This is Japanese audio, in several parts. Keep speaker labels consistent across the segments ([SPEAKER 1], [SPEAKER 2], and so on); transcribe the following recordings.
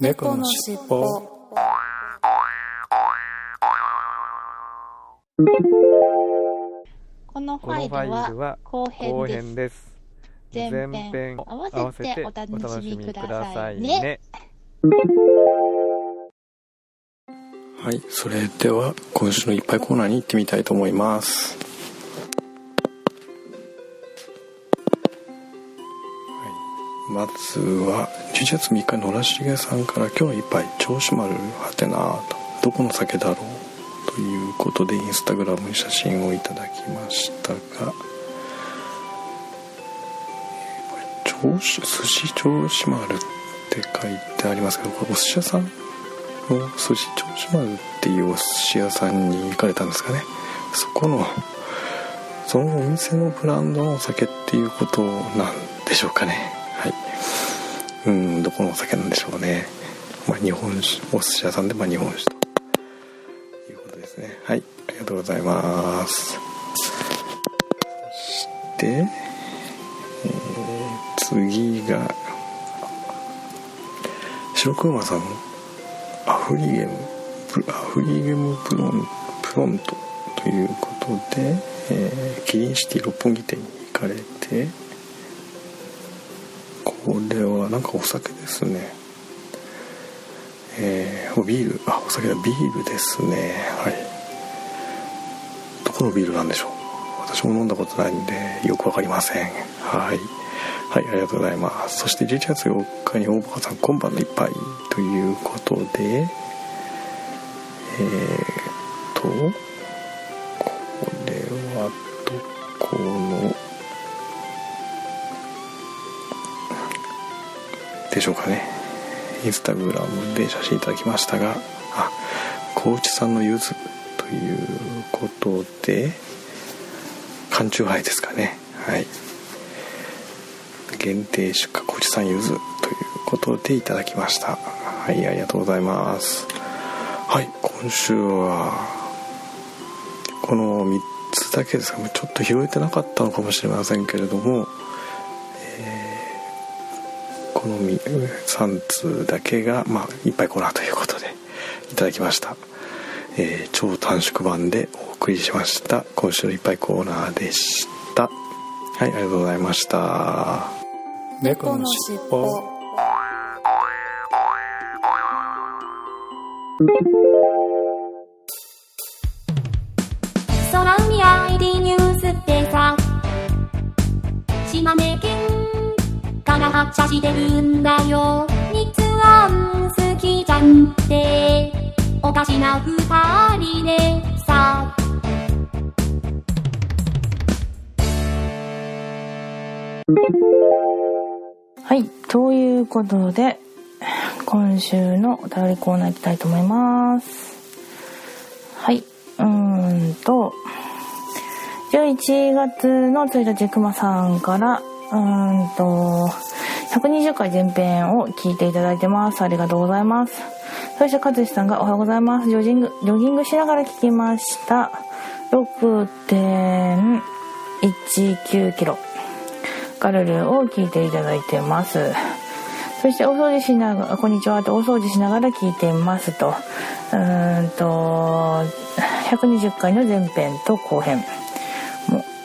[SPEAKER 1] 猫のしっぽ
[SPEAKER 2] このファイルは後
[SPEAKER 3] 後
[SPEAKER 2] 編です。前編合わせてお楽しみくださいね。
[SPEAKER 1] はいそれでは今週のいっぱいコーナーに行ってみたいと思いますまずは11月3日野良重さんから「今日一杯銚子丸はてな」と「どこの酒だろう?」ということでインスタグラムに写真をいただきましたが銚子寿司銚子丸って書いてありますけどこれお寿司屋さんの寿司銚子丸っていうお寿司屋さんに行かれたんですかねそこのそのお店のブランドのお酒っていうことなんでしょうかねはい。うんどこのお酒なんでしょうね。まあ日本酒お寿司屋さんでま日本酒と。いうことですね。はい。ありがとうございます。そして、えー次が白熊さんアフリゲムアフリゲムプロンプロントということで、えーキリンシティ六本木店に行かれてこれはなんかお酒ですね。えー、おビール。あお酒だビールですね。はい。どこのビールなんでしょう。私も飲んだことないんでよくわかりません。はい。はいありがとうございます。そして11月4日に大バさん今晩の一杯ということでえー、とこれはどこのでしょうかね。インスタグラムで写真いただきましたがあ高知産の柚子ということで缶チューハイですかね。はい。限定出荷高知産柚子ということでいただきました。はいありがとうございます。はい今週はこの3つだけですかちょっと拾えてなかったのかもしれませんけれども、えーこの3通だけがまあいっぱいコーナーということでいただきました、えー超短縮版でお送りしました。今週のいっぱいコーナーでした。はいありがとうございました。
[SPEAKER 2] 猫のしっぽ。
[SPEAKER 4] 空海 ID ニュースってさ島根県から発車してるんだよ日安好きじゃんっておかしな二人でさ
[SPEAKER 5] はい。ということで、今週のお便りコーナー行きたいと思います。はい。うーんと、11月の1日、くまさんから、うんと、120回前編を聞いていただいてます。ありがとうございます。そして、かずしさんがおはようございます。ジョギング、ジョギングしながら聞きました。6.19キロ。ガルルを聞いていただいてます。そしてお掃除しながら、こんにちはとお掃除しながら聞いてますと。うんと、120回の前編と後編、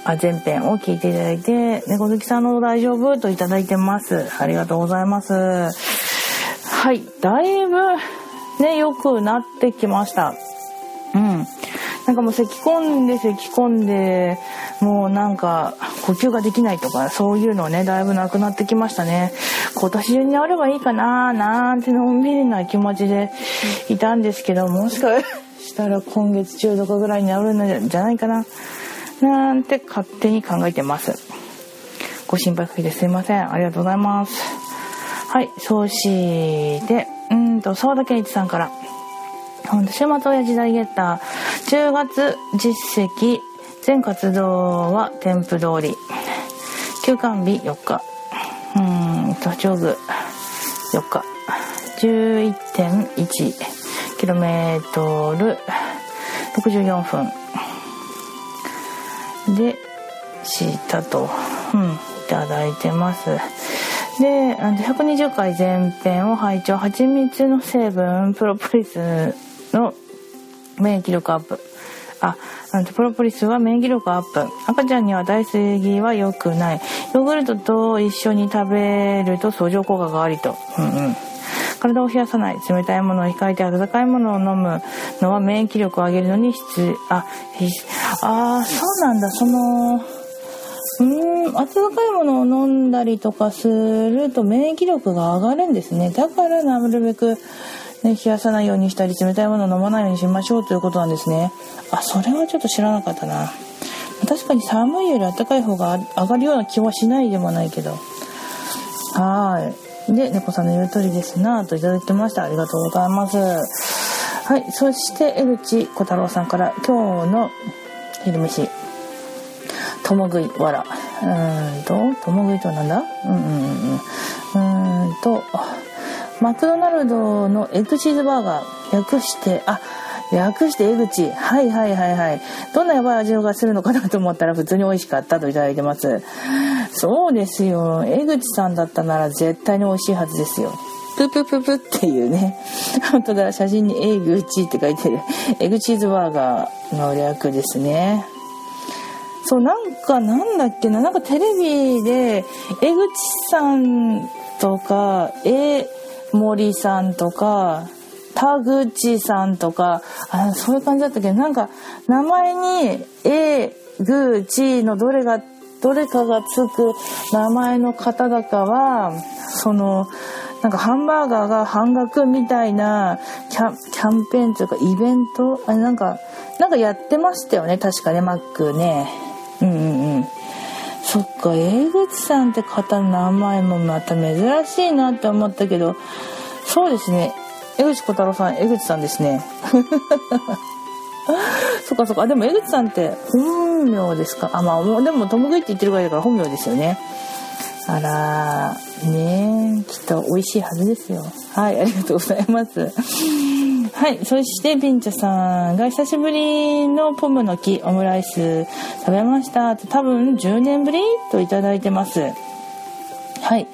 [SPEAKER 5] あ、前編を聞いていただいて、猫好きさんの大丈夫といただいてます。ありがとうございます。はい、だいぶね、良くなってきました。うん。なんかもう咳込んで咳込んで、もうなんか呼吸ができないとか、そういうのね、だいぶなくなってきましたね。今年中にあればいいかななんてのんびりな気持ちでいたんですけど、もしかしたら今月中とかぐらいになるんじゃないかななんて勝手に考えてます。ご心配かけてすいません。ありがとうございます。はい、そうして、うんと、沢田健一さんから。ほんと週末親父大ゲッター。10月実績。全活動は添付通り。休館日4日。うーんと上具4日。11.1km 64分。でしたと、うん、いただいてます。で120回前編を拝聴。蜂蜜の成分プロポリスの免疫力アップ。あプロポリスは免疫力アップ。赤ちゃんには大水ぎは良くない。ヨーグルトと一緒に食べると相乗効果がありと、うんうん、体を冷やさない冷たいものを控えて温かいものを飲む。のは免疫力を上げるのに必要。ああそうなんだ。そのうん温かいものを飲んだりとかすると免疫力が上がるんですね。だからなるべくね、冷やさないようにしたり冷たいものを飲まないようにしましょうということなんですね。あそれはちょっと知らなかったな。確かに寒いより暖かい方が上がるような気はしないでもないけど。はい。で猫さんの言う通りですなといただきました。ありがとうございます。はいそして江口小太郎さんから今日の昼飯。共食いわら。うんと共食いとはなんだ？うんうんうんうんとマクドナルドのエッグチーズバーガー略してあ略して江口。はいはいはいはい。どんなやばい味がするのかなと思ったら普通に美味しかったと頂いてます。そうですよ。江口さんだったなら絶対に美味しいはずですよ。ププププっていうね。本当だ写真に「江口」って書いてる。エグチーズバーガーの略ですね。そうなんかなんだっけな。なんかテレビで江口さんとかえ森さんとか田口さんとかあそういう感じだったけどなんか名前に「え」「ぐ」「ち」のどれがどれかがつく名前の方だかはそのなんかハンバーガーが半額みたいなキャキャンペーンというかイベント？あれなんかなんかやってましたよね確かねマックね。うんうんうん。そっか江口さんって方の名前もまた珍しいなって思ったけどそうですね。江口小太郎さん江口さんですね。そっかそっか。でも江口さんって本名ですか？あまあでも共食いって言ってるぐらいだから本名ですよね。あらねきっと美味しいはずですよ。はいありがとうございます。はいそしてピンチョさんが久しぶりのポムの木オムライス食べました多分10年ぶりと頂いてます。はい。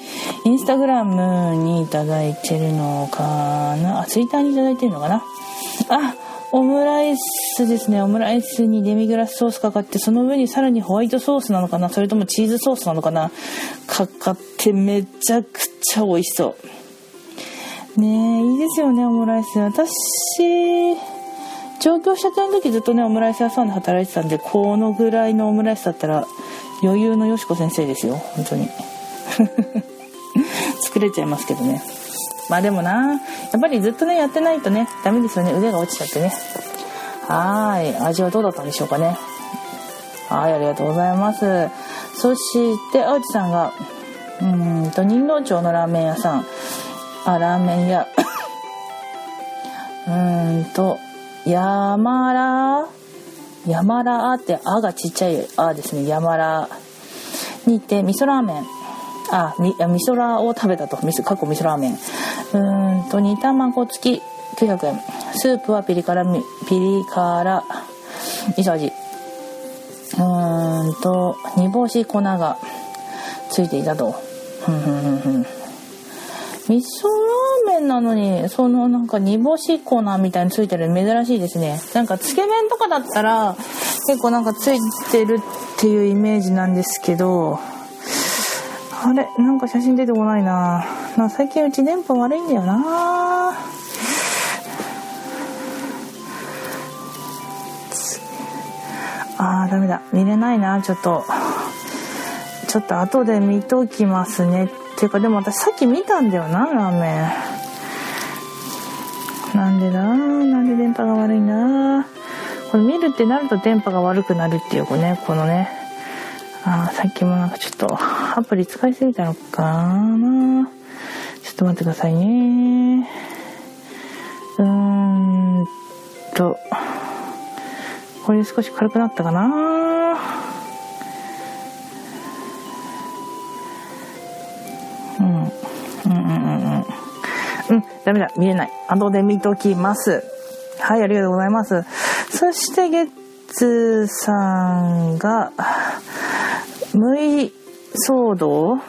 [SPEAKER 5] インスタグラムに頂いてるのかな？あツイッターに頂いてるのかな？あオムライスですね。オムライスにデミグラスソースかかってその上にさらにホワイトソースなのかな？それともチーズソースなのかな？かかってめちゃくちゃ美味しそう。ねえいいですよねオムライス。私上京したての時ずっとねオムライス屋さんで働いてたんでこのぐらいのオムライスだったら余裕のよしこ先生ですよ本当に。作れちゃいますけどね。まあでもなやっぱりずっとねやってないとねダメですよね。腕が落ちちゃってね。はい。味はどうだったんでしょうかね。はいありがとうございます。そして青地さんがうんと人道町のラーメン屋さん。あラーメン屋。うんと山ら山らって「あ」がちっちゃい「あ」ですね。山らに行って味噌ラーメン。あみ味噌ラーを食べたと。味噌過去味噌ラーメン。うんと煮卵付き。900円。スープはピリ辛ピリ辛。味噌味。うんと煮干し粉がついていたと。ふんふんふんふん。味噌ラーメンなのにそのなんか煮干し粉みたいについてる珍しいですね。なんかつけ麺とかだったら結構なんかついてるっていうイメージなんですけど。あれなんか写真出てこないな。な最近うち電波悪いんだよな。あーダメだ。見れないな。ちょっと。ちょっと後で見ときますね。っていうかでも私さっき見たんだよなラーメン。なんでだ？なんで電波が悪いなこれ見るってなると電波が悪くなるっていうねこのね。あさっきもなんかちょっとアプリ使いすぎたのかな。ちょっと待ってくださいね。うーんとこれで少し軽くなったかな。うんうんうんうんうん。うんダメだ見えない。後で見ときます。はいありがとうございます。そしてゲッツさんが無意騒動？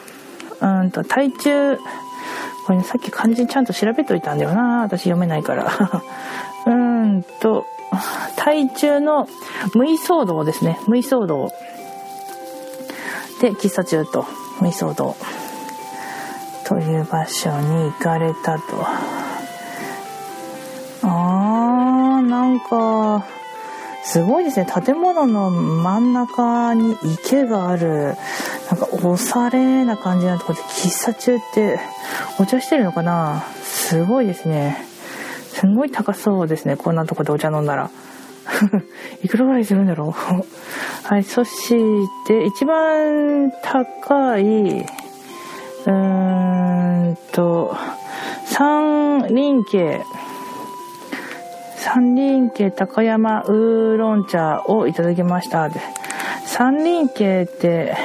[SPEAKER 5] うんと体中これねさっき漢字ちゃんと調べといたんだよな。私読めないから。うんと体中の無意騒動ですね。無意騒動。で喫茶中と無意騒動。という場所に行かれたと。あーなんかすごいですね。建物の真ん中に池がある。なんかおしゃれな感じなところで喫茶中ってお茶してるのかな？すごいですね。すごい高そうですね。こんなとこでお茶飲んだら。いくらぐらいするんだろう？はいそして一番高いうーんと三輪家。三輪家高山ウーロン茶をいただきました。三輪家って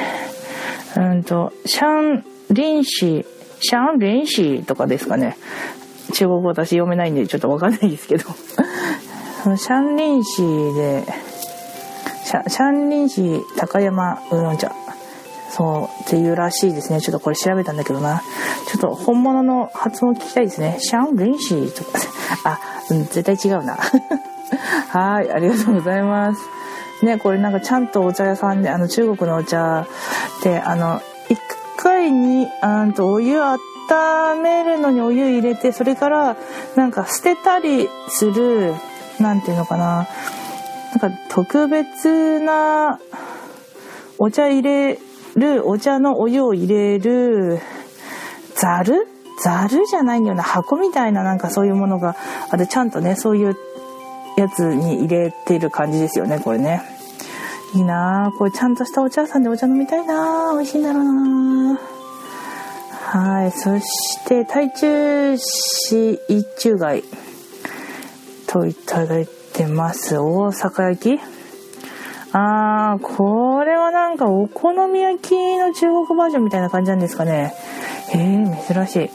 [SPEAKER 5] うんとシャンリンシシャンリンシとかですかね。中国語私読めないんでちょっとわかんないですけど。シャンリンシでシャシャンリンシ高山ウーロン茶。そうっていうらしいですね。ちょっとこれ調べたんだけどな。ちょっと本物の発音聞きたいですね。シャンリンシーとか。あうん絶対違うな。はいありがとうございます。ねこれなんかちゃんとお茶屋さんであの中国のお茶ってあの一回にあんとお湯温めるのにお湯入れてそれからなんか捨てたりするなんていうのかな。なんか特別なお茶入れるお茶のお湯を入れるざる？ざるじゃないんだよな。箱みたいななんかそういうものがあれちゃんとねそういうやつに入れてる感じですよねこれね。いいなこれちゃんとしたお茶屋さんでお茶飲みたいな美味しいんだろうなはい。そして台中市一中街といただいてます。大阪焼き？あーこれはなんかお好み焼きの中国バージョンみたいな感じなんですかね。へえ珍しい。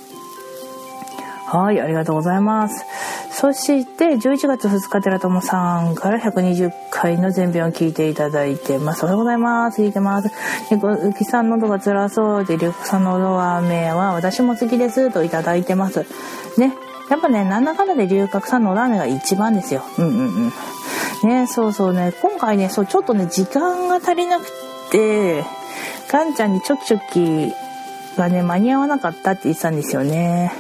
[SPEAKER 5] はいありがとうございます。そして11月2日寺友さんから120回の前編を聞いていただいてます。おはようございます。聞いてます。でうきさん喉が辛そうでりゅうこさんのど飴は私も好きです。といただいてます。ね。やっぱねなんだかんだで龍角散のおラーメンが一番ですよ。うんうんうん。ね。そうそうね。今回ねそうちょっとね時間が足りなくてガンちゃんにチョキチョキがね間に合わなかったって言ってたんですよね。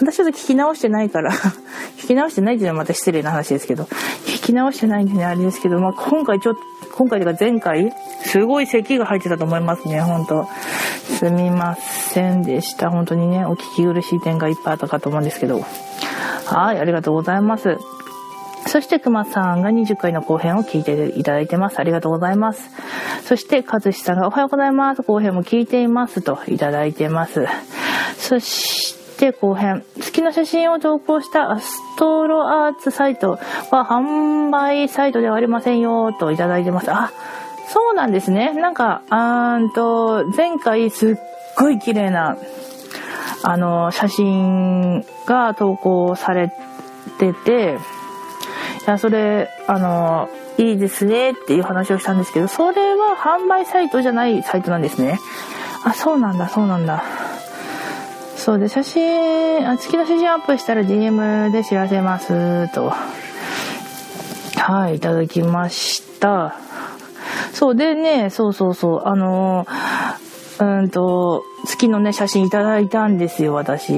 [SPEAKER 5] 私ちょっと聞き直してないから 聞き直してないっていうのはまた失礼な話ですけど聞き直してないんでねあれですけど、まあ、今回ちょっと今回というか前回すごい咳が入ってたと思いますね。本当。すみませんでした。本当にねお聞き苦しい点がいっぱいあったかと思うんですけど。はいありがとうございます。そして熊さんが20回の後編を聞いていただいてます。ありがとうございます。そして和志さんがおはようございます。後編も聞いていますといただいてます。そして後編、月の写真を投稿したアストロアーツサイトは販売サイトではありませんよといただいてます。あ、そうなんですね。なんか、あーんと、前回すっごい綺麗な、あの、写真が投稿されてて、いや、それ、あの、いいですねっていう話をしたんですけど、それは販売サイトじゃないサイトなんですね。あ、そうなんだ、そうなんだ。そうで、写真、あ月の写真アップしたら DM で知らせますと。はい、いただきました。そうでね、そうそうそう、あの、うんと、月のね、写真いただいたんですよ、私。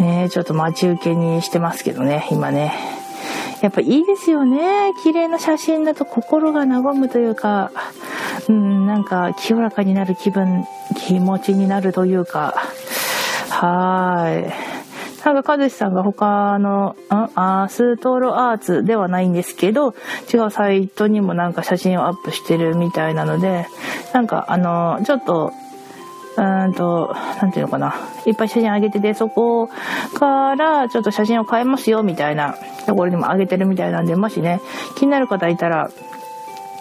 [SPEAKER 5] ね、ちょっと待ち受けにしてますけどね、今ね。やっぱいいですよね。綺麗な写真だと心が和むというか、うん、なんか清らかになる気分、気持ちになるというか、はい。なんか、和志さんが他の、んアーストロアーツではないんですけど、違うサイトにもなんか写真をアップしてるみたいなので、なんかあの、ちょっと、うんと、なんていうのかな。いっぱい写真あげてて、そこからちょっと写真を変えますよ、みたいなところにもあげてるみたいなんで、もしね、気になる方いたら、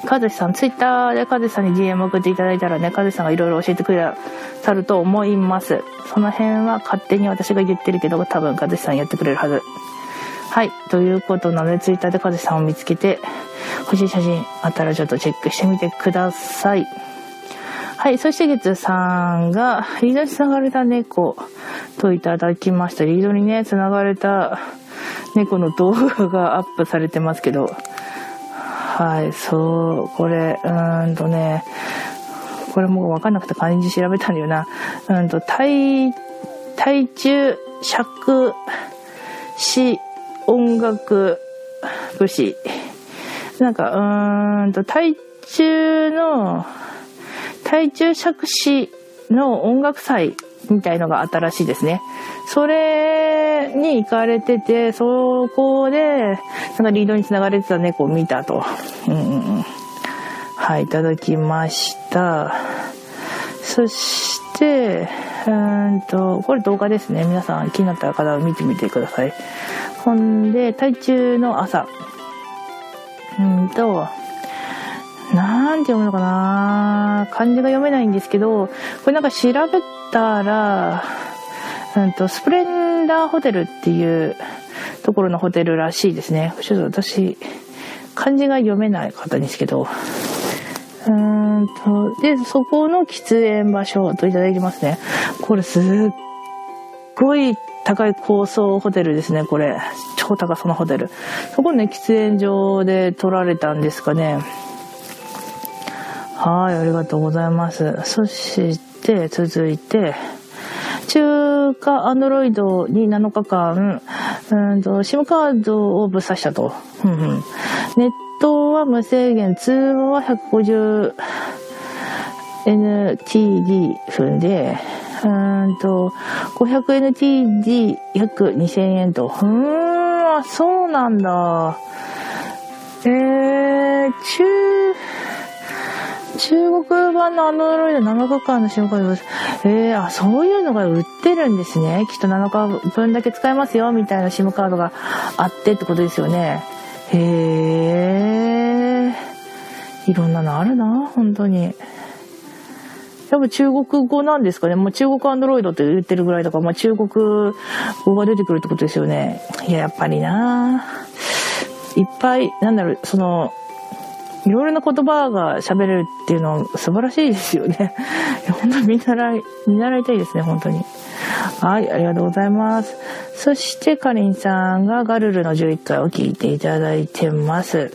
[SPEAKER 5] かずしさん、ツイッターでかずしさんに DM 送っていただいたらね、かずしさんがいろいろ教えてくれたると思います。その辺は勝手に私が言ってるけど、多分かずしさんやってくれるはず。はい。ということなので、ツイッターでかずしさんを見つけて、欲しい写真あったらちょっとチェックしてみてください。はい。そして月3が、リードに繋がれた猫といただきました。リードにね、繋がれた猫の動画がアップされてますけど、はい。そう、これ、うーんとね、これもうわかんなくて漢字調べたんだよな。うんと、体、体中尺詩音楽武士。なんか、うーんと、体中の、体中尺詩の音楽祭みたいのがあったらしいですね。それに行かれてて、そこで、なんかリードに繋がれてた猫を見たと。うんはい、いただきました。そして、うんと、これ動画ですね。皆さん気になった方は見てみてください。ほんで、体中の朝。うんと、なんて読むのかな？漢字が読めないんですけど、これなんか調べたら、うんと、スプレンダーホテルっていうところのホテルらしいですね。ちょっと私、漢字が読めない方ですけど、うんと、で、そこの喫煙場所といただいてますね。これすっごい高い高層ホテルですね、これ。超高層のホテル。そこね、喫煙所で撮られたんですかね。はい、ありがとうございます。そして、続いて、中華アンドロイドに7日間、うんと、SIM カードをぶっ刺したと。ネットは無制限、通話は 150NTD 分で、うんと、500NTD 約2000円と。うーん、そうなんだ。えー、中、中国版のアンドロイド7日間の使用カードです。えー、あ、そういうのが売ってるんですね。きっと7日分だけ使えますよ、みたいな SIM カードがあってってことですよね。へえ。いろんなのあるな、本当に。多分中国語なんですかね。もう中国アンドロイドって言ってるぐらいだから、まあ中国語が出てくるってことですよね。いや、やっぱりないっぱい、なんだろう、その、いろいろな言葉が喋れるっていうのは素晴らしいですよね。本当に見習い、見習いたいですね、本当に。はい、ありがとうございます。そして、かりんさんがガルルの11回を聞いていただいてます。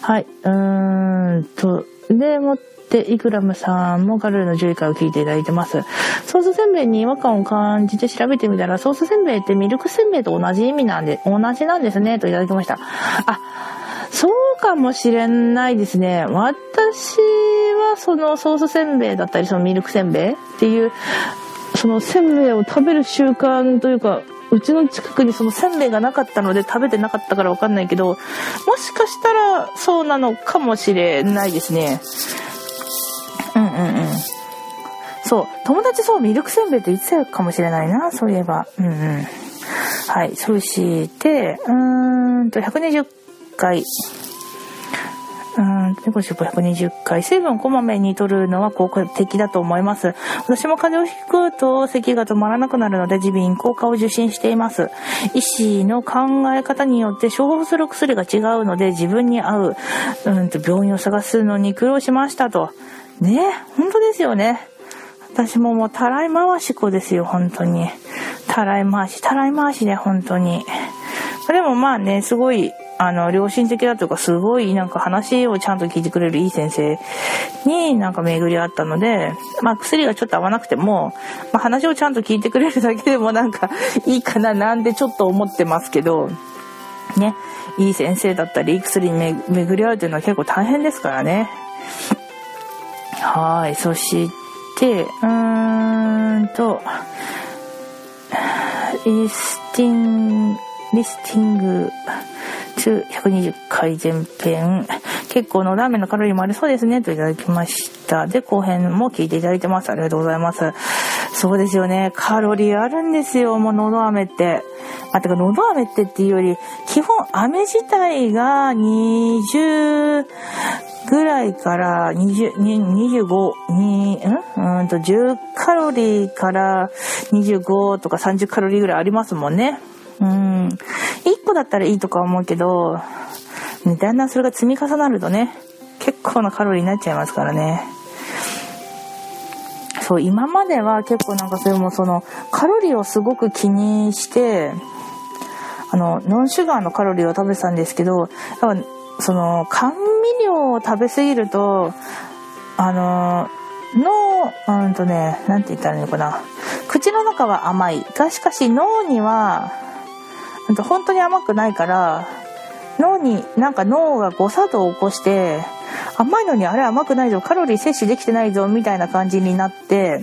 [SPEAKER 5] はい、うーんと、でもって、イクラムさんもガルルの11回を聞いていただいてます。ソースせんべいに違和感を感じて調べてみたら、ソースせんべいってミルクせんべいと同じ意味なんで、同じなんですね、といただきました。あ、そうかもしれないですね。私はそのソースせんべいだったり、そのミルクせんべいっていう、そのせんべいを食べる習慣というか、うちの近くにそのせんべいがなかったので食べてなかったからわかんないけど、もしかしたらそうなのかもしれないですね。うんうんうん。そう。友達そう、ミルクせんべいって言ってたかもしれないな、そういえば。うんうん。はい。そして、うーんと、120回。うん、猫シ120回。水分をこまめに取るのは効果的だと思います。私も風邪をひくと咳が止まらなくなるので耳鼻咽喉科を受診しています。医師の考え方によって処方する薬が違うので自分に合う、うんと病院を探すのに苦労しましたと。ね本当ですよね。私ももうたらい回し子ですよ、本当に。たらい回し、たらい回しで本当に。でもまあね、すごいあの、良心的だというか、すごいなんか話をちゃんと聞いてくれるいい先生になんか巡り合ったので、まあ薬がちょっと合わなくても、まあ話をちゃんと聞いてくれるだけでもなんかいいかななんてちょっと思ってますけど、ね、いい先生だったり、いい薬に巡り合うというのは結構大変ですからね。はい、そして、うーんと、リスティン、リスティング、中120回前編。結構のラーメンのカロリーもありそうですね、といただきました。で、後編も聞いていただいてます。ありがとうございます。そうですよね。カロリーあるんですよ、もう喉飴って。あ、てか、喉飴ってっていうより、基本飴自体が20ぐらいから20、25、に、ん？うんと10カロリーから25とか30カロリーぐらいありますもんね。うん。1個だったらいいとか思うけど、だんだんそれが積み重なるとね、結構なカロリーになっちゃいますからね。そう今までは結構なんかそれもそのカロリーをすごく気にしてあのノンシュガーのカロリーを食べてたんですけどやっぱその甘味料を食べ過ぎるとあの脳うんとね何て言ったらいいのかな口の中は甘いがしかし脳にはと本当に甘くないから脳になんか脳が誤作動を起こして甘いのにあれ甘くないぞカロリー摂取できてないぞみたいな感じになって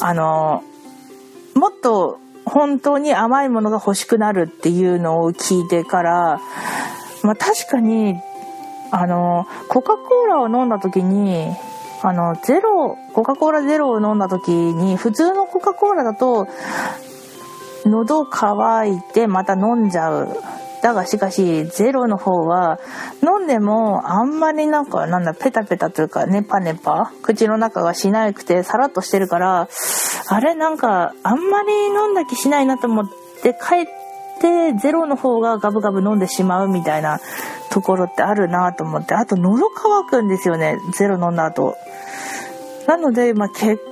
[SPEAKER 5] あのもっと本当に甘いものが欲しくなるっていうのを聞いてからまあ確かにあのコカ・コーラを飲んだ時にあのゼロコカ・コーラゼロを飲んだ時に普通のコカ・コーラだと喉乾いてまた飲んじゃう。だがしかしゼロの方は飲んでもあんまりなんかなんだペタペタというかネパネパ口の中がしなくてさらっとしてるからあれなんかあんまり飲んだ気しないなと思って帰ってゼロの方がガブガブ飲んでしまうみたいなところってあるなと思ってあと喉乾くんですよね。ゼロ飲んだ後。なのでまあ結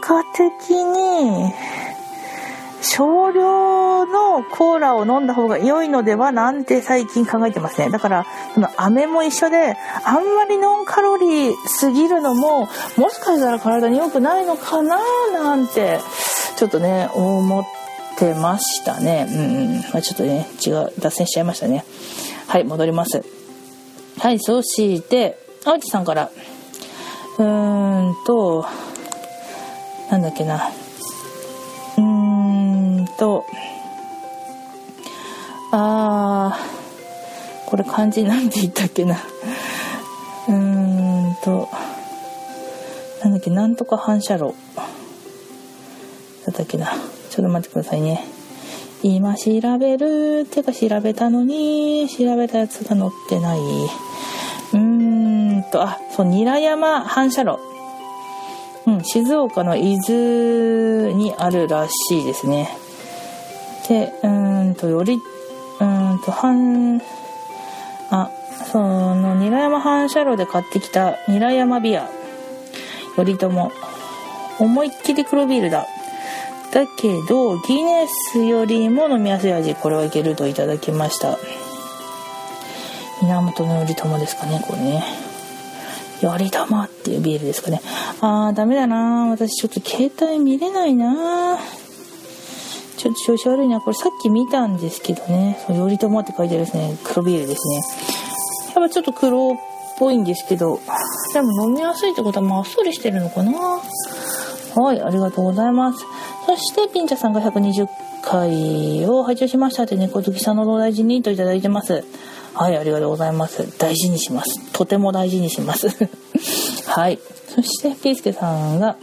[SPEAKER 5] 果的に少量のコーラを飲んだ方が良いのではなんて最近考えてますね。だからその飴も一緒であんまりノンカロリーすぎるのももしかしたら体に良くないのかななんてちょっとね思ってましたね。うん、まあ、ちょっとね違う脱線しちゃいましたね。はい戻ります。はいそして青地さんから。うーんとなんだっけな。と。あーこれ漢字なんて言ったっけな。うーんと。なんだっけなんとか反射炉。だったっけな。ちょっと待ってくださいね。今調べるってか調べたのに調べたやつが載ってない。うーんと。あそう韮山反射炉。うん、静岡の伊豆にあるらしいですね。でうんとよりうんと半あその韮山反射炉で買ってきた韮山ビア頼朝思いっきり黒ビールだ。だけどギネスよりも飲みやすい味これはいけるといただきました。源頼朝ですかねこれね。頼朝っていうビールですかね。あーダメだな私ちょっと携帯見れないなちょっと調子悪いな。これさっき見たんですけどね。そう、頼朝って書いてあるですね。黒ビールですね。やっぱちょっと黒っぽいんですけど、でも飲みやすいってことはまっそりしてるのかな。はい、ありがとうございます。そして、ピンチャさんが120回を拝聴しましたって猫好きさんのお大事にといただいてます。はい、ありがとうございます。大事にします。とても大事にします。はい。そして、ケイスケさんが、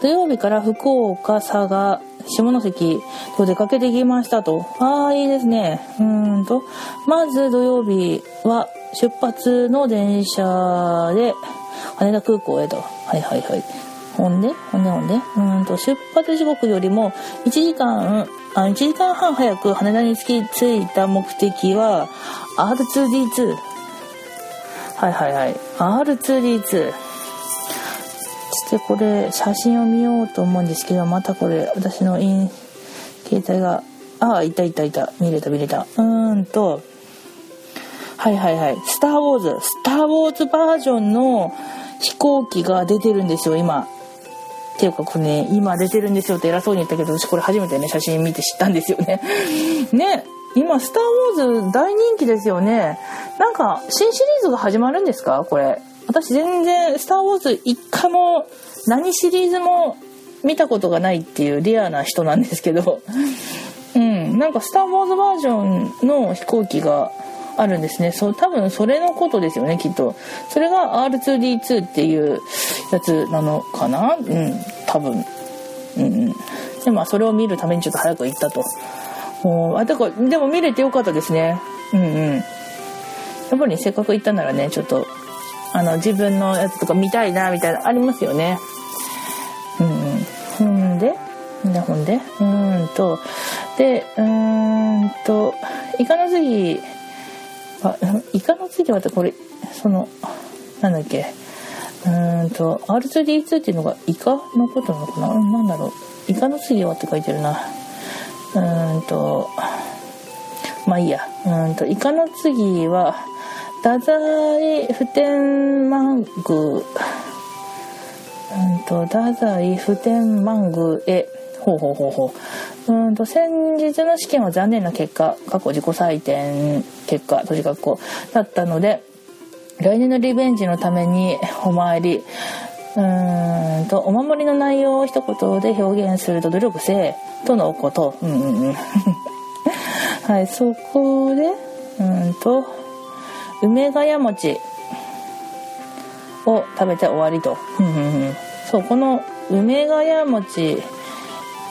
[SPEAKER 5] 土曜日から福岡、佐賀、下関と出かけてきましたと。ああ、いいですね。うんと、まず土曜日は出発の電車で羽田空港へと。はいはいはい。ほんで？ほんで？ほんで？うんと、出発時刻よりも1時間、あ、1時間半早く羽田に着き着いた目的は R2D2。はいはいはい。R2D2。でこれ写真を見ようと思うんですけどまたこれ私のイン携帯がああいたいたいた。見れた見れた。うーんとはいはいはい「スター・ウォーズ」「スター・ウォーズ」バージョンの飛行機が出てるんですよ今。っていうかこれね今出てるんですよって偉そうに言ったけど私これ初めてね写真見て知ったんですよね。ね今「スター・ウォーズ」大人気ですよね。なんか新シリーズが始まるんですか？これ。私全然「スター・ウォーズ」一回も何シリーズも見たことがないっていうレアな人なんですけど うんなんか「スター・ウォーズ」バージョンの飛行機があるんですね。そう多分それのことですよねきっと。それが R2D2 っていうやつなのかな？うん多分。うんうん。でもそれを見るためにちょっと早く行ったと。もうあだからでも見れてよかったですね。うんうん。やっぱりせっかく行ったならねちょっとあの自分のやつとか見たいなみたいなありますよね。うん、ほんでんでほんで？うんと。でうんとイカの次は イカの次はこれそのなんだっけ？うーんと R2D2 っていうのがイカのことなのかな？んなんだろう。イカの次はって書いてるな。うーんとまあいいや。うんとイカの次は太宰普天満宮うんと太宰普天満宮へほうほうほうほう。うんと先日の試験は残念な結果過去自己採点結果閉じ括弧だったので来年のリベンジのためにお参りうんとお守りの内容を一言で表現すると努力せえとのこと。うんうんうん。はいそこでうんと梅ヶ谷餅を食べて終わりと、そうこの梅ヶ谷餅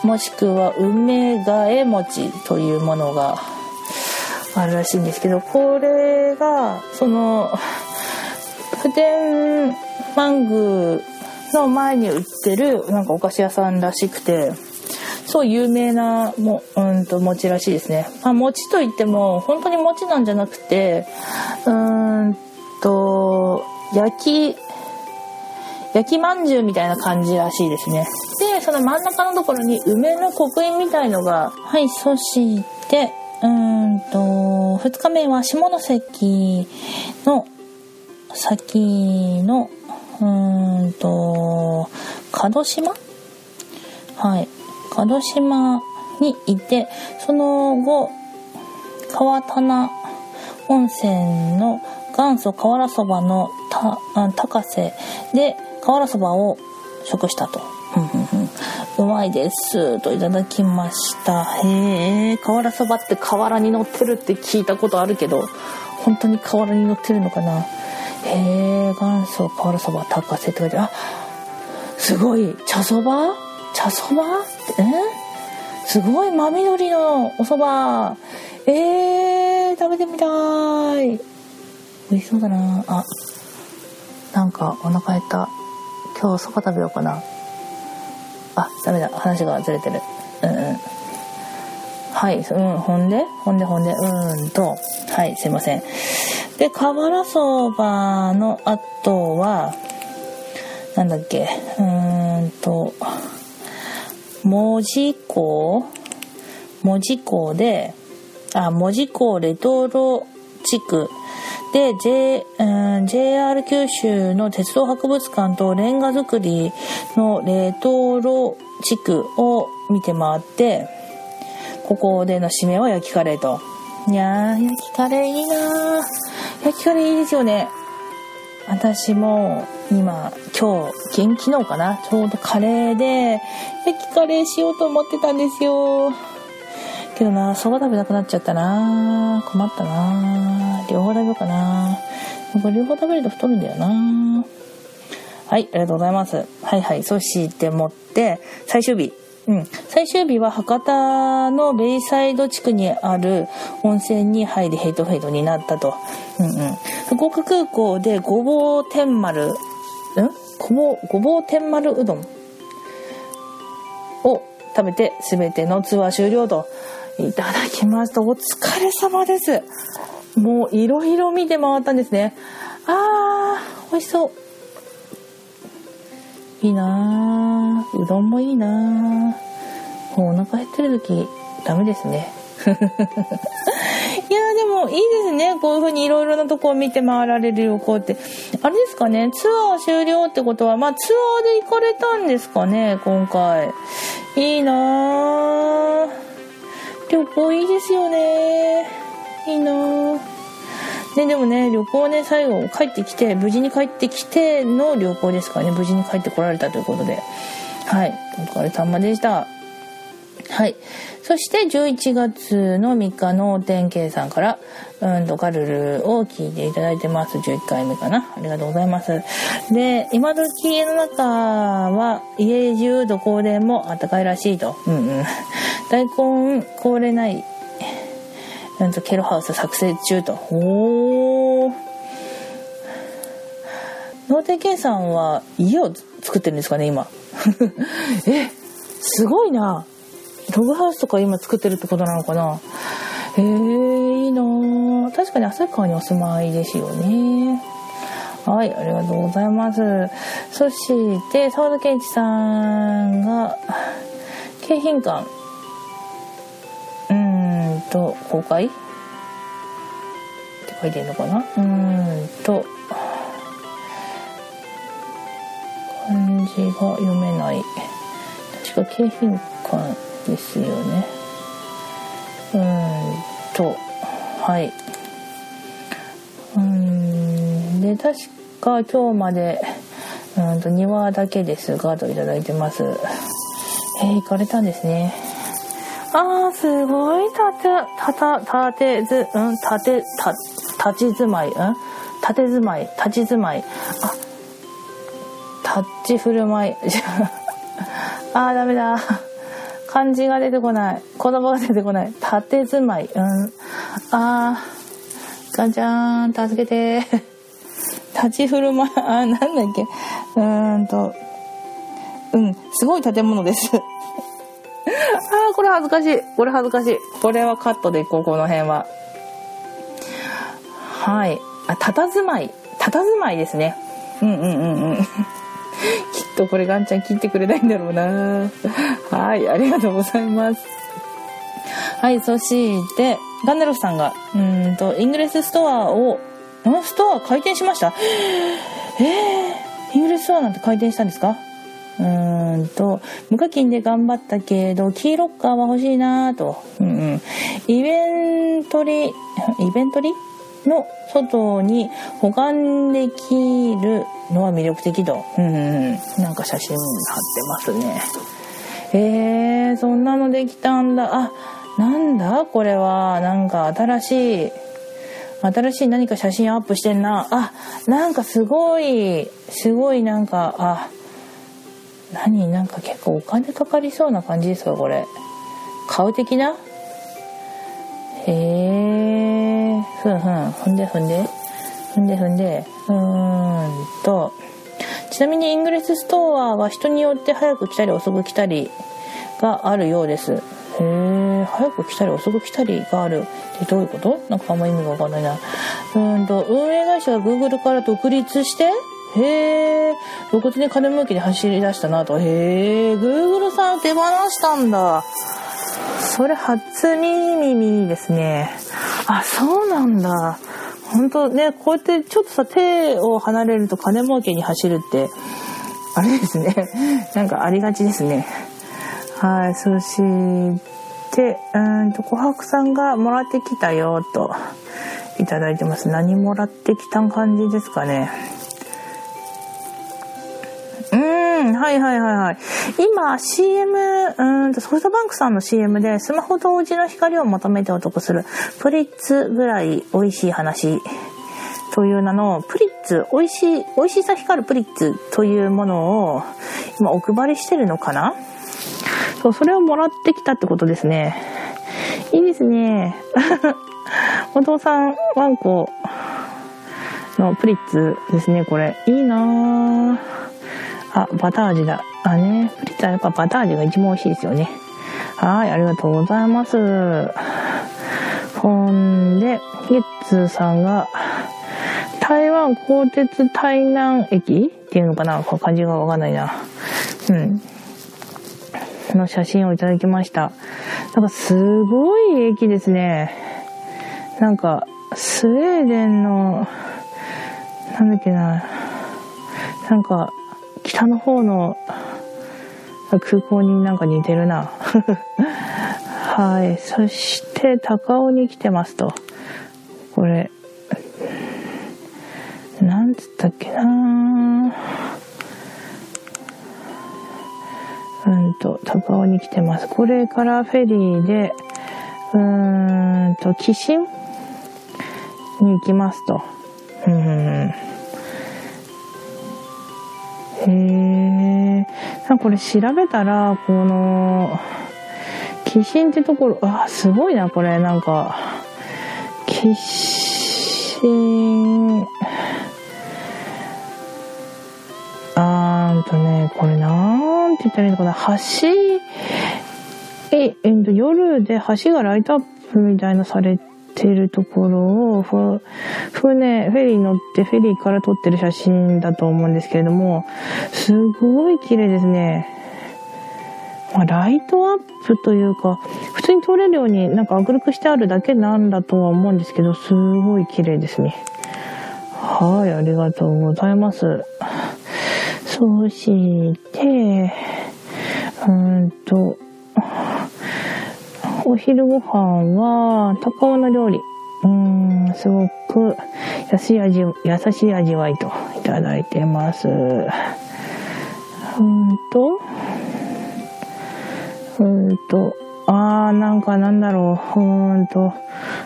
[SPEAKER 5] もしくは梅ヶ枝餅というものがあるらしいんですけどこれがその普天満宮の前に売ってるなんかお菓子屋さんらしくてそう有名なもうんと餅らしいですね、まあ、餅といっても本当に餅なんじゃなくてうんと焼き焼きまんじゅうみたいな感じらしいですね。でその真ん中のところに梅の刻印みたいのがはいそしてうんと2日目は下関の先のうんと門島？はい。門島にいてその後川棚温泉の元祖瓦そばのた高瀬で瓦そばを食したと。うまいですといただきました。へえ瓦そばって瓦に乗ってるって聞いたことあるけど本当に瓦に乗ってるのかな。へえ元祖瓦そば高瀬って書いてあすごい。茶そば？茶そば？え？すごい真緑のお蕎麦えー、食べてみたい。美味しそうだな。あなんかお腹減った。今日そば食べようかな。あダメだ。話がずれてる。うんうん。はいうんほんで？ほんでほんで。うーんと。はいすいません。で瓦そばの後はなんだっけ？うーんと。門司港門司港であ門司港レトロ地区。で、J うん、JR 九州の鉄道博物館とレンガ造りのレトロ地区を見て回ってここでの締めは焼きカレーと。いやー焼きカレーいいなー。焼きカレーいいですよね。私も今今日元気のかな？ちょうどカレーで焼きカレーしようと思ってたんですよ。けどなそば食べなくなっちゃったな。困ったな。両方食べようかな。これ両方食べると太るんだよな。はいありがとうございます。はいはいそしてもって最終日。うん、最終日は博多のベイサイド地区にある温泉に入りヘイトフェイトになったと、うんうん、福岡空港でごぼう天丸ん？ごぼうごぼう天丸うどんを食べて全てのツアー終了と。いただきましたお疲れ様です。もういろいろ見て回ったんですね。あー美味しそう。いいなうどんもいいなもうお腹減ってる時ダメですね。いやでもいいですね。こういう風にいろいろなとこを見て回られる旅行って。あれですかね。ツアー終了ってことはまあツアーで行かれたんですかね今回。いいな旅行いいですよね。いいなね、でもね旅行ね最後帰ってきて無事に帰ってきての旅行ですからね無事に帰ってこられたということで。はい。お疲れ様でした。はい。そして11月の3日の天慶さんからうんとガルルを聞いていただいてます。11回目かな。ありがとうございます。で今時家の中は家中どこでも暖かいらしいと。うんうん。大根凍れない。なんとケロハウス作成中と。おー。農天健さんは家を作ってるんですかね、今。え、すごいな。ログハウスとか今作ってるってことなのかな。へえー、いいな確かに旭川にお住まいですよね。はい、ありがとうございます。そして、沢田健一さんが、京浜館、と、公開？って書いてるのかな？うーんと、漢字が読めない。確か京浜館ですよね。うーんと、はい。うーん。で確か今日までうんと2話だけですがといただいてます。えー、行かれたんですね。あーすごいたてたたたてずうんたてた立ち住まいうん？立て住まい立ち住まい。あタッチ振る舞い。あーダメだ。漢字が出てこない。言葉が出てこない。立て住まいうん？あーガンちゃん、助けて。立ち振る舞い、あ、なんだっけ？うーんと。うん、すごい建物です。あー、これ恥ずかしい。これ恥ずかしい。これはカットでいこう、この辺は。はい。あ、佇まい。佇まいですね。うんうんうんうん。きっとこれガンちゃん聞いてくれないんだろうな。はい、ありがとうございます。はい、そして、ガンネロフさんが、うんと、イングレスストアを、ストア開店しましたえー、イングレスストアなんて開店したんですか？うんと、無課金で頑張ったけど、キーロッカーは欲しいなと。うんうん。インベントリ、インベントリの外に保管できるのは魅力的と。うんうんうん。なんか写真貼ってますね。えー、そんなのできたんだ。あ、なんだ？これは。なんか新しい、新しい何か写真アップしてんな。あ、なんかすごい、すごいなんか、あ、何？なんか結構お金かかりそうな感じですかこれ。買う的な？へえ、ふんふん、ふんでふんで、ふんでふんで、うーんと、ちなみにイングレスストアは人によって早く来たり遅く来たりがあるようです。へえ、早く来たり遅く来たりがあるってどういうこと？なんかあんま意味がわかんないな。うーんと、運営会社が Google から独立してへえ、露骨に金儲けに走り出したなと。へえ、Google さん手放したんだ。それ初耳ですね。あ、そうなんだ。本当ね、こうやってちょっとさ、手を離れると金儲けに走るって、あれですね。なんかありがちですね。はい、そして、うんと、琥珀さんがもらってきたよ、と、いただいてます。何もらってきた感じですかね。はいはいはいはい。今、CM、うんと、ソフトバンクさんの CM で、スマホとおじの光を求めてお得する、プリッツぐらい美味しい話。という名の、プリッツ、美味しい、美味しさ光るプリッツというものを、今お配りしてるのかな？そう、それをもらってきたってことですね。いいですね。お父さんワンコのプリッツですね、これ。いいなぁ。あ、バター味だ。あね、プリッツはやっぱバター味が一番美味しいですよね。はい、ありがとうございます。ほんで、ゲッツーさんが、台湾鋼鉄台南駅？っていうのかな？漢字がわかんないな。うん。の写真をいただきました。なんかすごい駅ですね。なんか、スウェーデンの、なんだっけな。なんか、北の方の空港になんか似てるな。はい。そして、高尾に来てますと。これ、なんつったっけなうんと、高尾に来てます。これからフェリーで、うーんと、紀新に行きますと。うん。へえ。なんかこれ調べたら、この、紀新ってところ、あ、すごいな、これ、なんか、紀新、あーんとね、これなんて言ったらいいのかな、橋、え、えっと、夜で橋がライトアップみたいなされててるところを、船、フェリー乗ってフェリーから撮ってる写真だと思うんですけれども、すごい綺麗ですね。まあ、ライトアップというか、普通に撮れるようになんか明るくしてあるだけなんだとは思うんですけど、すごい綺麗ですね。はい、ありがとうございます。そして、うーんと、お昼ご飯は、高尾の料理。うん、すごく安い味、優しい味わいといただいてます。うんと、うんと、あー、なんかなんだろう、うんと、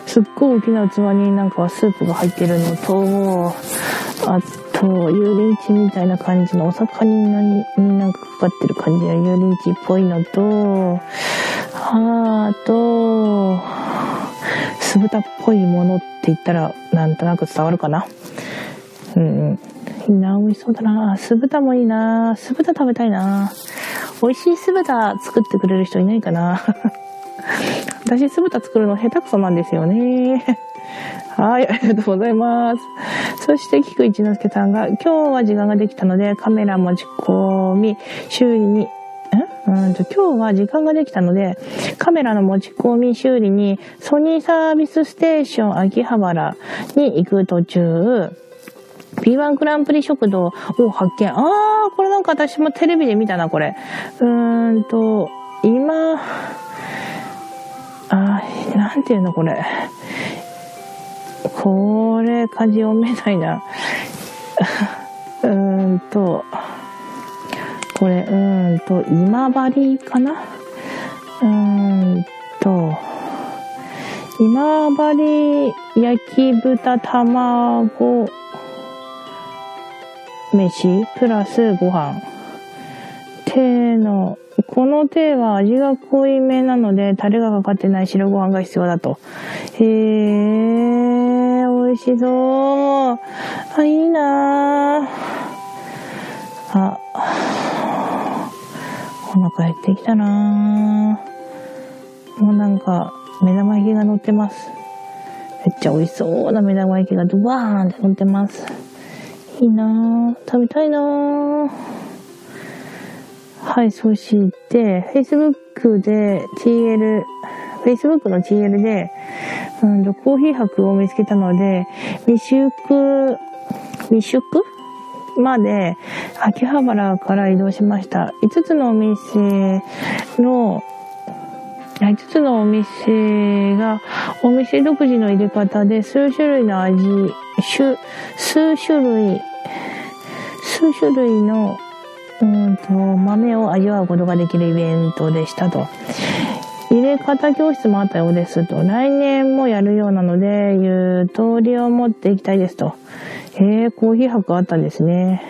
[SPEAKER 5] すっごい大きな器になんかスープが入ってるのと、あと、油淋鶏みたいな感じのお魚になんかかかってる感じの油淋鶏っぽいのと、あと、酢豚っぽいものって言ったらなんとなく伝わるかな？うん。いいな、美味しそうだな。酢豚もいいな。酢豚食べたいな。美味しい酢豚作ってくれる人いないかな？私酢豚作るの下手くそなんですよね。はい、ありがとうございます。そして、菊一之輔さんが、今日は時間ができたので、カメラ持ち込み、修理に、うんと今日は時間ができたので、カメラの持ち込み修理に、ソニーサービスステーション秋葉原に行く途中、B1 グランプリ食堂を発見。あー、これなんか私もテレビで見たな、これ。うーんと、今、あー、なんていうの、これ。これ、漢字読めないな。うーんと、これ、うんと、今治かな？うーんと、今治焼き豚卵飯プラスご飯。手の、この手は味が濃いめなので、タレがかかってない白ご飯が必要だと。へえ、美味しそう。あ、いいなあ、腹減ってきたなもうなんか、目玉焼きが乗ってます。めっちゃ美味しそうな目玉焼きがドバーンって乗ってます。いいな食べたいなはい、そして、Facebook で TL、Facebook の TL で、うん、コーヒー博を見つけたので、未宿、未宿まで秋葉原から移動しました。5つのお店の5つのお店がお店独自の入れ方で数種類の味、数種類、数種類のうんと豆を味わうことができるイベントでしたと。入れ方教室もあったようですと。来年もやるようなので、ゆとりを持っていきたいですと。へえ、コーヒー博あったんですね。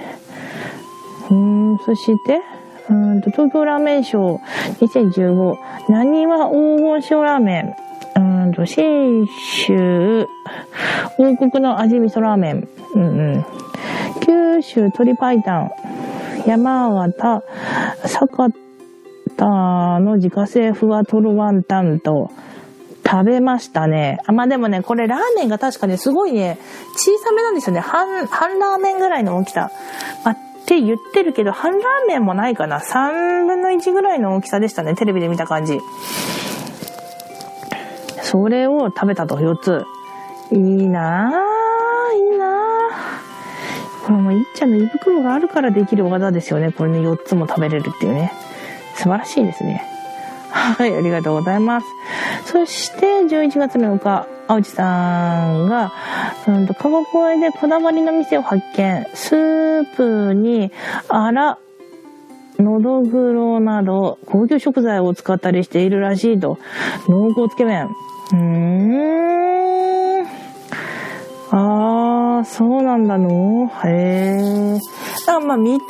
[SPEAKER 5] うん、そして、うんと東京ラーメンショー2015、何は黄金塩ラーメン。うんと、新州王国の味味噌ラーメン。うんうん。九州鶏白湯。山形、酒田の自家製ふわとろワンタンと、食べましたね。あ、まあ、でもね、これラーメンが確かね、すごいね、小さめなんですよね。半、半ラーメンぐらいの大きさ。まあ、って言ってるけど、半ラーメンもないかな。3分の1ぐらいの大きさでしたね。テレビで見た感じ。それを食べたと、4つ。いいなぁ、いいなぁ。これもいっちゃんの胃袋があるからできる技ですよね。これね、4つも食べれるっていうね。素晴らしいですね。はい、ありがとうございます。そして、11月7日、青地さんが、うんと、川越でこだわりの店を発見。スープに、あら、のどぐろなど、高級食材を使ったりしているらしいと。濃厚つけ麺。うーん。あー、そうなんだの？へー。なんかまあ見た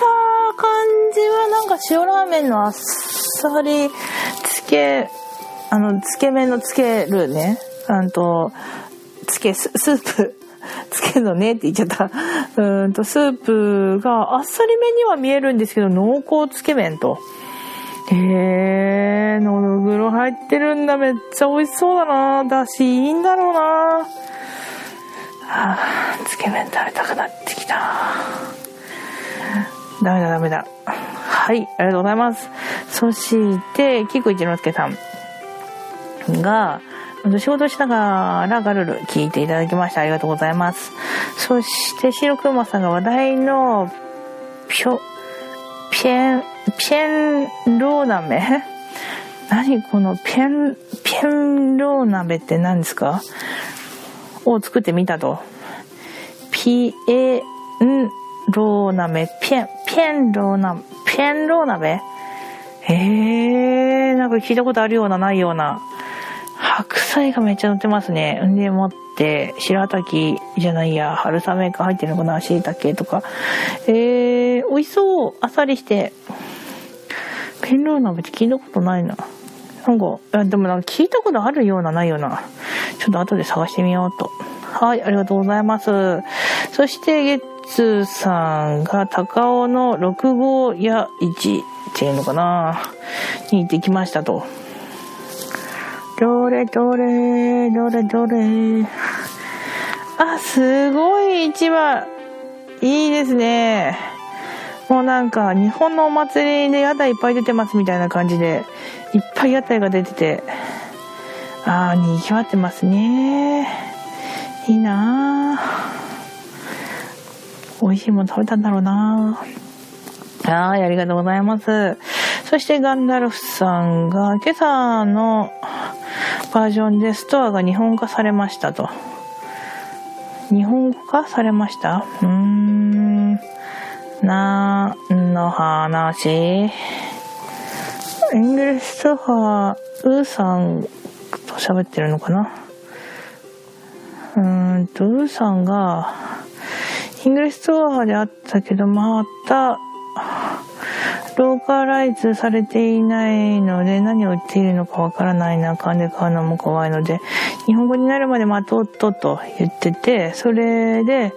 [SPEAKER 5] 感じはなんか塩ラーメンのあっさりつけ、あの、つけ麺のつけるね。うんと、つけ、スープ、つけるのねって言っちゃった。うんと、スープがあっさりめには見えるんですけど、濃厚つけ麺と。へえー、のどぐろ入ってるんだ。めっちゃ美味しそうだな。だし、いいんだろうな。はあ、つけ麺食べたくなってきた。ダメだダメだ。はい、ありがとうございます。そして、キク一之輔さんが、仕事しながらガルル聞いていただきました。ありがとうございます。そして、白熊さんが話題の、ぴょ、ぴえん、ぴえんロー鍋？何このぴえん、ぴえんロー鍋って何ですか？を作ってみたと。ピエンロー鍋、ぴえん、ぴえんロー鍋、ぴえんロー鍋？えー、なんか聞いたことあるようなないような。白菜がめっちゃ乗ってますね。んでもって、白滝じゃないや、春雨が入ってるのかな、椎茸とか。えー、美味しそう。あっさりして。ペンロー鍋って聞いたことないな。なんか、でもなんか聞いたことあるようなないような。ちょっと後で探してみようと。はい、ありがとうございます。そして、ゲッツーさんが高尾の6号屋1っていうのかなに行ってきましたと。どれどれ、どれどれ。あ、すごい市場。いいですね。もうなんか、日本のお祭りで屋台いっぱい出てますみたいな感じで、いっぱい屋台が出てて、ああ、賑わってますね。いいな美味しいもの食べたんだろうなはい、ありがとうございます。そしてガンダルフさんが今朝のバージョンでストアが日本化されましたと。日本化されました？うーん。何の話？イングリッシュストア、ウーさんと喋ってるのかな？うーんと、ウーさんが、イングリッシュストアであったけど、また、ローカライズされていないので何を言っているのかわからない中で買うのも怖いので日本語になるまで待とうとと言っててそれで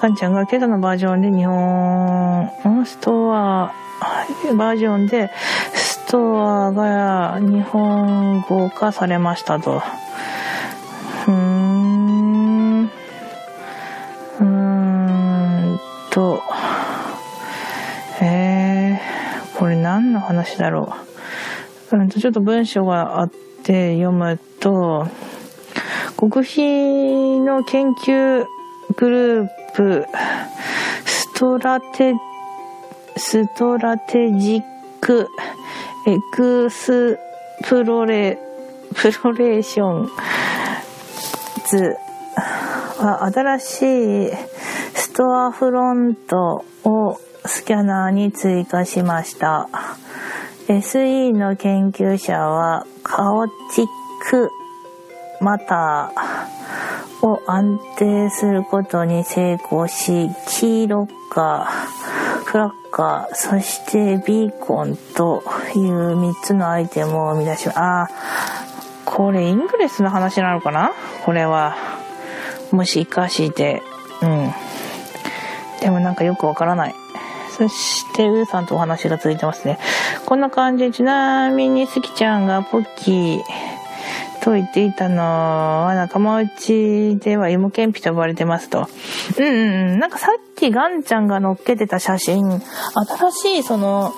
[SPEAKER 5] ガンちゃんが今朝のバージョンで日本ストアバージョンでストアが日本語化されましたと。うーん。うーんと。えーこれ何の話だろう。うん、ちょっと文章があって読むと、極秘の研究グループ、ストラテ、ストラテジックエクスプロレ、プロレーションズは新しいストアフロントをスキャナーに追加しました。SE の研究者はカオチックマターを安定することに成功し、キーロッカー、フラッカー、そしてビーコンという3つのアイテムを生み出し、あ、これイングレスの話なのかな？これは。もし活かして、うん。でもなんかよくわからない。そして、ウーさんとお話が続いてますね。こんな感じ、ちなみに、スキちゃんがポッキーと言っていたのは、仲間内では芋けんぴと呼ばれてますと。うんうんうん。なんかさっきガンちゃんが載っけてた写真、新しいその、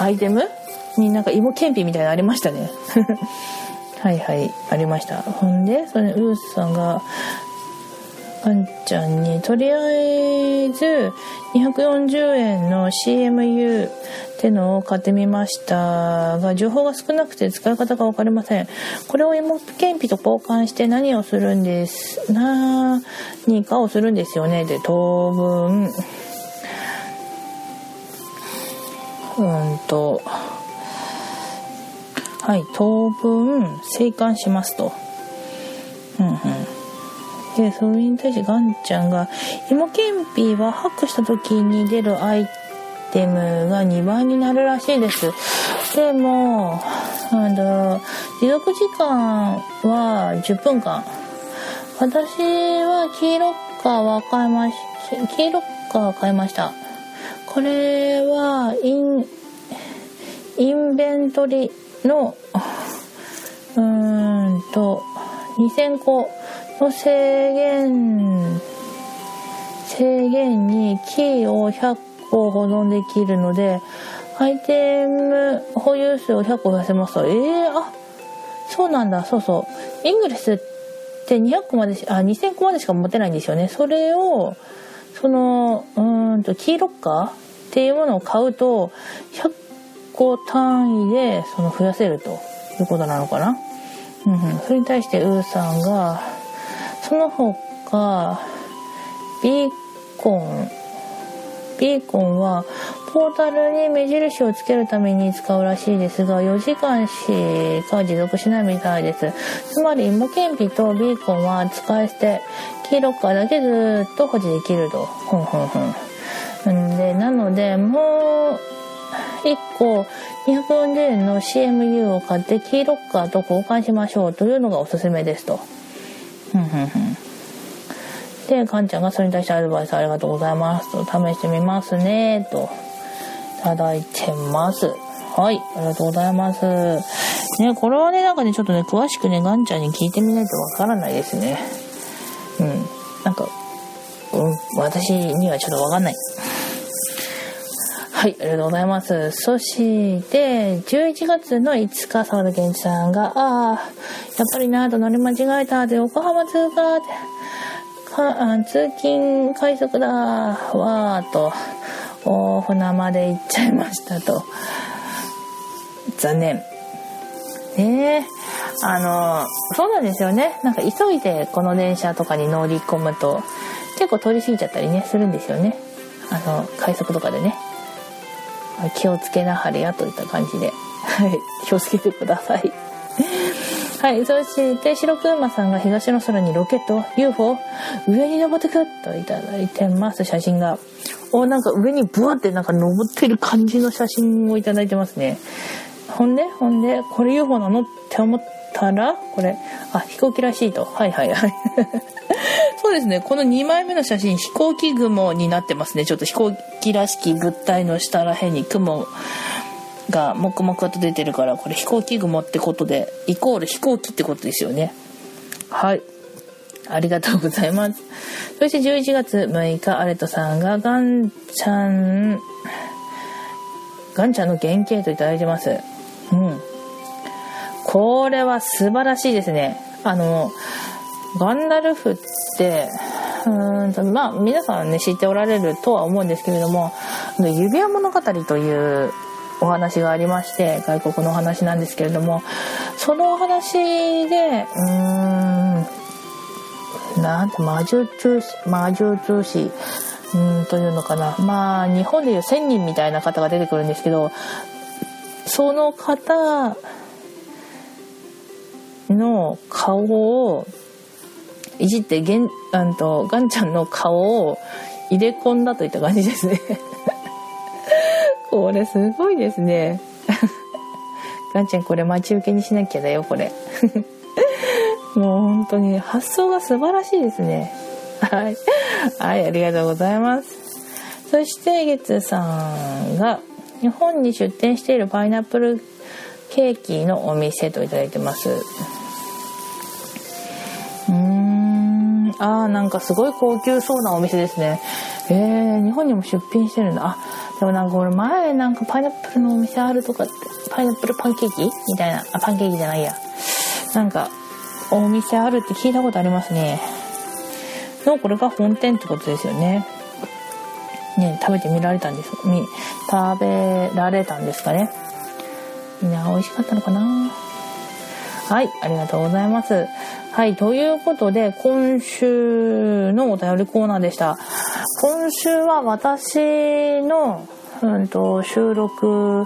[SPEAKER 5] アイテム？になんか芋けんぴみたいなのありましたね。はいはい、ありました。ほんで、それ、ウースさんが、あんちゃんにとりあえず240円の CMU ってのを買ってみましたが情報が少なくて使い方が分かりません。これを芋けんぴと交換して何をするんです何かをするんですよね。で当分うんとはい当分生還しますと。うんうん。で、それに対してガンちゃんが、芋けんぴはハックした時に出るアイテムが2倍になるらしいです。でも、あの、持続時間は10分間。私はキーロッカーは買いまし、キーロッカー買いました。これは、イン、インベントリのうーんと2000個の制限制限にキーを100個保存できるのでアイテム保有数を100個増やせますと。えー、あそうなんだ。そうそう。イングレスって200個まであ2000個までしか持てないんですよね。それをそのうーんとキーロッカーっていうものを買うと100個単位でその増やせるということなのかな、うんうん、それに対してウーさんがその他ビーコンビーコンはポータルに目印をつけるために使うらしいですが4時間しか持続しないみたいです。つまり芋けんぴとビーコンは使い捨てキーロッカーだけずっと保持できると。ふんふんふん。んでなのでもう1個240円の CMU を買ってキーロッカーと交換しましょうというのがおすすめですと。で、かんちゃんがそれに対してアドバイスありがとうございますと、試してみますね、と、いただいてます。はい、ありがとうございます。ね、これはね、なんかね、ちょっとね、詳しくね、ガンちゃんに聞いてみないとわからないですね。うん。なんか、うん、私にはちょっとわかんない。はい、ありがとうございます。そして、11月の5日、沢田健一さんが、ああ、やっぱりなと乗り間違えたで、横浜通過って、か通勤快速だわーと大船まで行っちゃいましたと。残念。ねえあのそうなんですよね。なんか急いでこの電車とかに乗り込むと結構通り過ぎちゃったりねするんですよね。あの快速とかでね。気をつけなはれやといった感じで。はい。気をつけてください。はい、そして白くまさんが東の空にロケット UFO 上に登ってくといただいてます。写真が。おなんか上にブワってなんか登ってる感じの写真をいただいてますね。ほんでほんでこれ UFO なの？って思ったらこれあ飛行機らしいと。はいはいはい。そうですね。この2枚目の写真飛行機雲になってますね。ちょっと飛行機らしき物体の下らへんに雲が黙々と出てるからこれ飛行機雲ってことでイコール飛行機ってことですよね。はい。ありがとうございます。そして11月6日アレトさんがガンちゃんガンちゃんの原型といただいてます。うんこれは素晴らしいですね。あのガンダルフってうんとまあ皆さんね知っておられるとは思うんですけれども「指輪物語」というお話がありまして外国のお話なんですけれどもそのお話でうーんなんて魔術魔術師うんというのかな。まあ日本でいう1,000人みたいな方が出てくるんですけどその方の顔をいじってゲンあんとガンちゃんの顔を入れ込んだといった感じですねこれすごいですね。ガンちゃんこれ待ち受けにしなきゃだよ、これ。もう本当に発想が素晴らしいですね。はい。はい、ありがとうございます。そして、月さんが、日本に出店しているパイナップルケーキのお店といただいてます。ん、あなんかすごい高級そうなお店ですね。えー、日本にも出品してるんだ。あ、でもなんか俺前なんかパイナップルのお店あるとかって、パイナップルパンケーキみたいな、あ、パンケーキじゃないや。なんか、お店あるって聞いたことありますね。の、これが本店ってことですよね。ね、食べてみられたんですみ、食べられたんですかね。みんな美味しかったのかな？はい、ありがとうございます。はい、ということで、今週のお便りコーナーでした。今週は私の、うんと、収録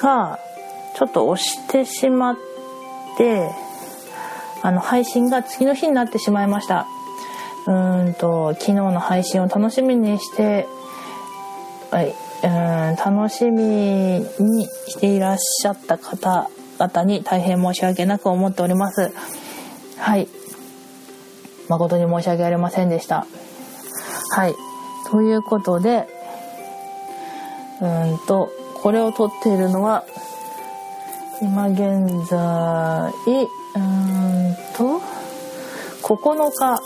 [SPEAKER 5] がちょっと押してしまってあの配信が次の日になってしまいましたうんと昨日の配信を楽しみにしてはいうん楽しみにしていらっしゃった方々に大変申し訳なく思っております。はい。誠に申し訳ありませんでした。はい。ということで、うんと、これを撮っているのは今現在うんと9日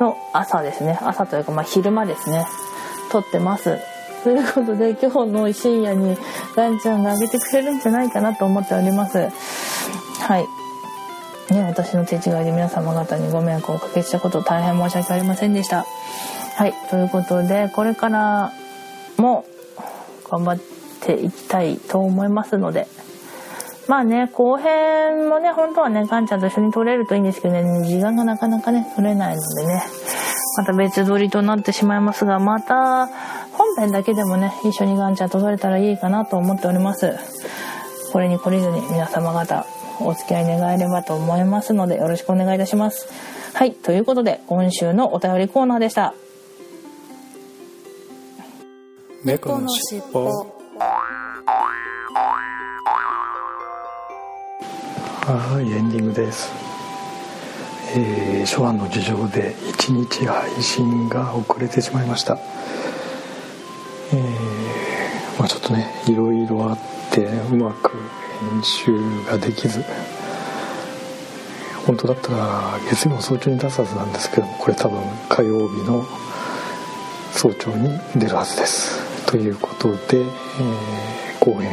[SPEAKER 5] の朝ですね。朝というかまあ昼間ですね。撮ってます。ということで今日の深夜にガンちゃんがあげてくれるんじゃないかなと思っております。はい。ね私の手違いで皆様方にご迷惑をおかけしたこと大変申し訳ありませんでした。はい。ということでこれからも頑張っていきたいと思いますので。まあね後編もね本当はねガンちゃんと一緒に撮れるといいんですけどね。時間がなかなかね撮れないのでね。また別撮りとなってしまいますがまた本編だけでもね一緒にガンちゃんと撮れたらいいかなと思っております。これに懲りずに皆様方お付き合い願えればと思いますのでよろしくお願いいたします。はいということで今週のお便りコーナーでした。
[SPEAKER 2] 猫のしっぽ
[SPEAKER 1] はいエンディングです、えー、初版の事情で1日配信が遅れてしまいましたえーまあ、ちょっとねいろいろあってうまく編集ができず本当だったら月曜の早朝に出すはずなんですけどもこれ多分火曜日の早朝に出るはずです。ということで、えー後編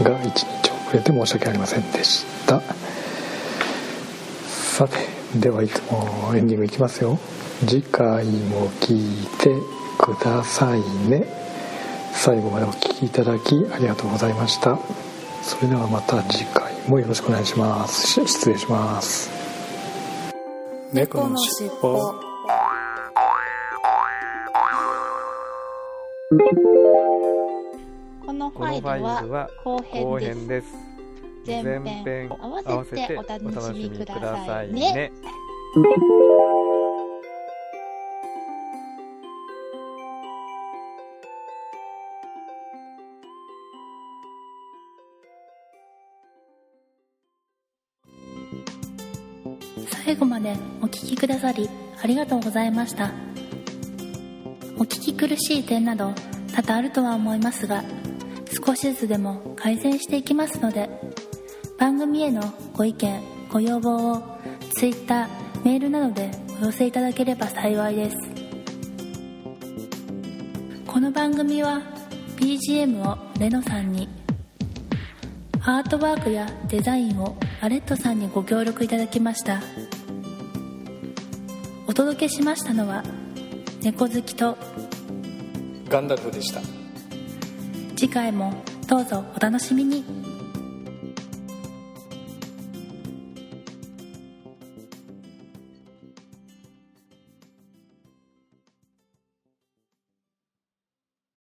[SPEAKER 1] が1日遅れて申し訳ありませんでした。さてではいつもエンディングいきますよ。次回も聞いてくださいね。最後までお聞きいただきありがとうございました。それではまた次回もよろしくお願いします。し失礼します。
[SPEAKER 2] 猫のしっぽ。
[SPEAKER 3] このフ
[SPEAKER 2] ァイ
[SPEAKER 3] ルは後
[SPEAKER 2] 後
[SPEAKER 3] 編です。
[SPEAKER 2] 編です。
[SPEAKER 3] 前編合わ
[SPEAKER 2] せて
[SPEAKER 3] お
[SPEAKER 2] お楽
[SPEAKER 3] 楽しみ
[SPEAKER 2] く
[SPEAKER 3] くださ
[SPEAKER 2] い
[SPEAKER 3] ね
[SPEAKER 6] でお聞きくださりありがとうございました。お聞き苦しい点など多々あるとは思いますが少しずつでも改善していきますので番組へのご意見ご要望を Twitter メールなどでお寄せいただければ幸いです。この番組は BGM をレノさんにアートワークやデザインをアレットさんにご協力いただきました。お届けしましたのは猫好きと
[SPEAKER 2] ガンダルフでした。
[SPEAKER 6] 次回もどうぞお楽しみに